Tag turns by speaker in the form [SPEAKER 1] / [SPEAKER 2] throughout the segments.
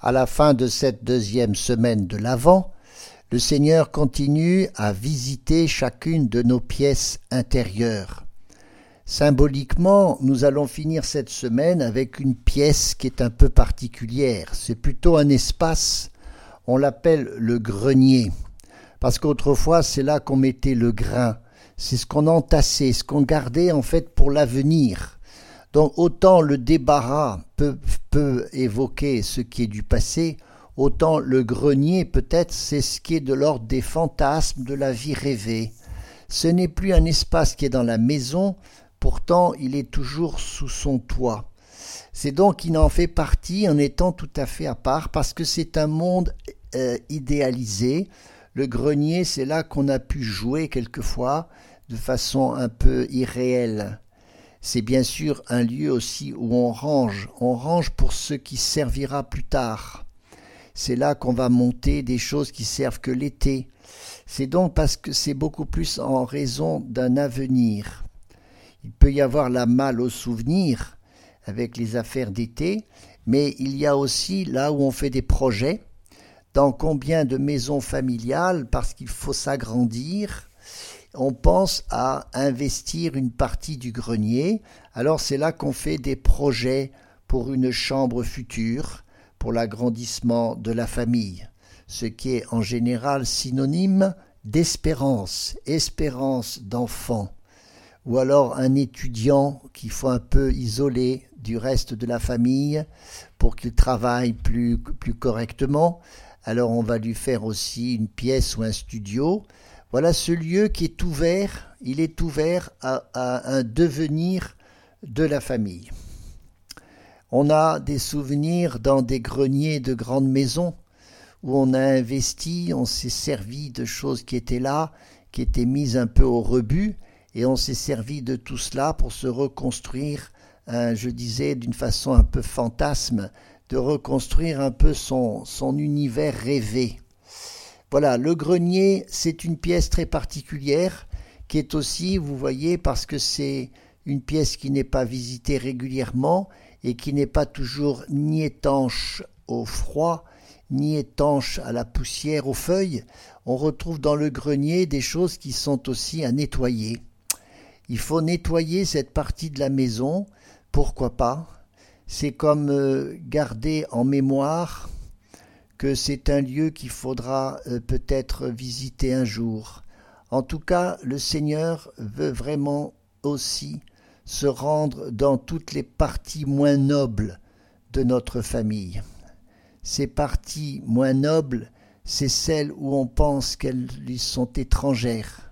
[SPEAKER 1] à la fin de cette deuxième semaine de l'Avent, le Seigneur continue à visiter chacune de nos pièces intérieures. Symboliquement, nous allons finir cette semaine avec une pièce qui est un peu particulière. C'est plutôt un espace, on l'appelle le grenier, parce qu'autrefois c'est là qu'on mettait le grain, c'est ce qu'on entassait, ce qu'on gardait en fait pour l'avenir. Donc autant le débarras peut, évoquer ce qui est du passé, autant le grenier peut-être c'est ce qui est de l'ordre des fantasmes de la vie rêvée. Ce n'est plus un espace qui est dans la maison, Pourtant, il est toujours sous son toit. C'est donc qu'il en fait partie en étant tout à fait à part parce que c'est un monde euh, idéalisé. Le grenier, c'est là qu'on a pu jouer quelquefois de façon un peu irréelle. C'est bien sûr un lieu aussi où on range. On range pour ce qui servira plus tard. C'est là qu'on va monter des choses qui servent que l'été. C'est donc parce que c'est beaucoup plus en raison d'un avenir. Il peut y avoir la malle au souvenir avec les affaires d'été, mais il y a aussi là où on fait des projets, dans combien de maisons familiales, parce qu'il faut s'agrandir, on pense à investir une partie du grenier. Alors c'est là qu'on fait des projets pour une chambre future, pour l'agrandissement de la famille, ce qui est en général synonyme d'espérance, espérance d'enfant ou alors un étudiant qu'il faut un peu isoler du reste de la famille pour qu'il travaille plus, plus correctement. Alors on va lui faire aussi une pièce ou un studio. Voilà ce lieu qui est ouvert, il est ouvert à, un devenir de la famille. On a des souvenirs dans des greniers de grandes maisons où on a investi, on s'est servi de choses qui étaient là, qui étaient mises un peu au rebut, et on s'est servi de tout cela pour se reconstruire, je disais d'une façon un peu fantasme, de reconstruire un peu son univers rêvé. Voilà, le grenier, c'est une pièce très particulière qui est aussi, vous voyez, parce que c'est une pièce qui n'est pas visitée régulièrement et qui n'est pas toujours ni étanche au froid, ni étanche à la poussière, aux feuilles, on retrouve dans le grenier des choses qui sont aussi à nettoyer. Il faut nettoyer cette partie de la maison, pourquoi pas? C'est comme euh, garder en mémoire que c'est un lieu qu'il faudra euh, peut-être visiter un jour. En tout cas, le Seigneur veut vraiment aussi se rendre dans toutes les parties moins nobles de notre famille. Ces parties moins nobles, c'est celles où on pense qu'elles lui sont étrangères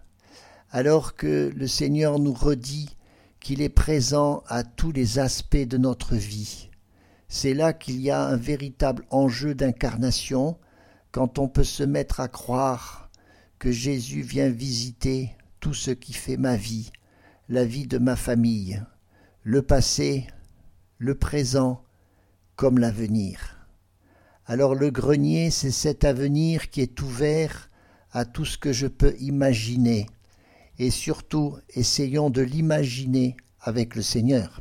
[SPEAKER 1] alors que le Seigneur nous redit qu'il est présent à tous les aspects de notre vie. C'est là qu'il y a un véritable enjeu d'incarnation, quand on peut se mettre à croire que Jésus vient visiter tout ce qui fait ma vie, la vie de ma famille, le passé, le présent comme l'avenir. Alors le grenier, c'est cet avenir qui est ouvert à tout ce que je peux imaginer, et surtout essayons de l'imaginer avec le Seigneur.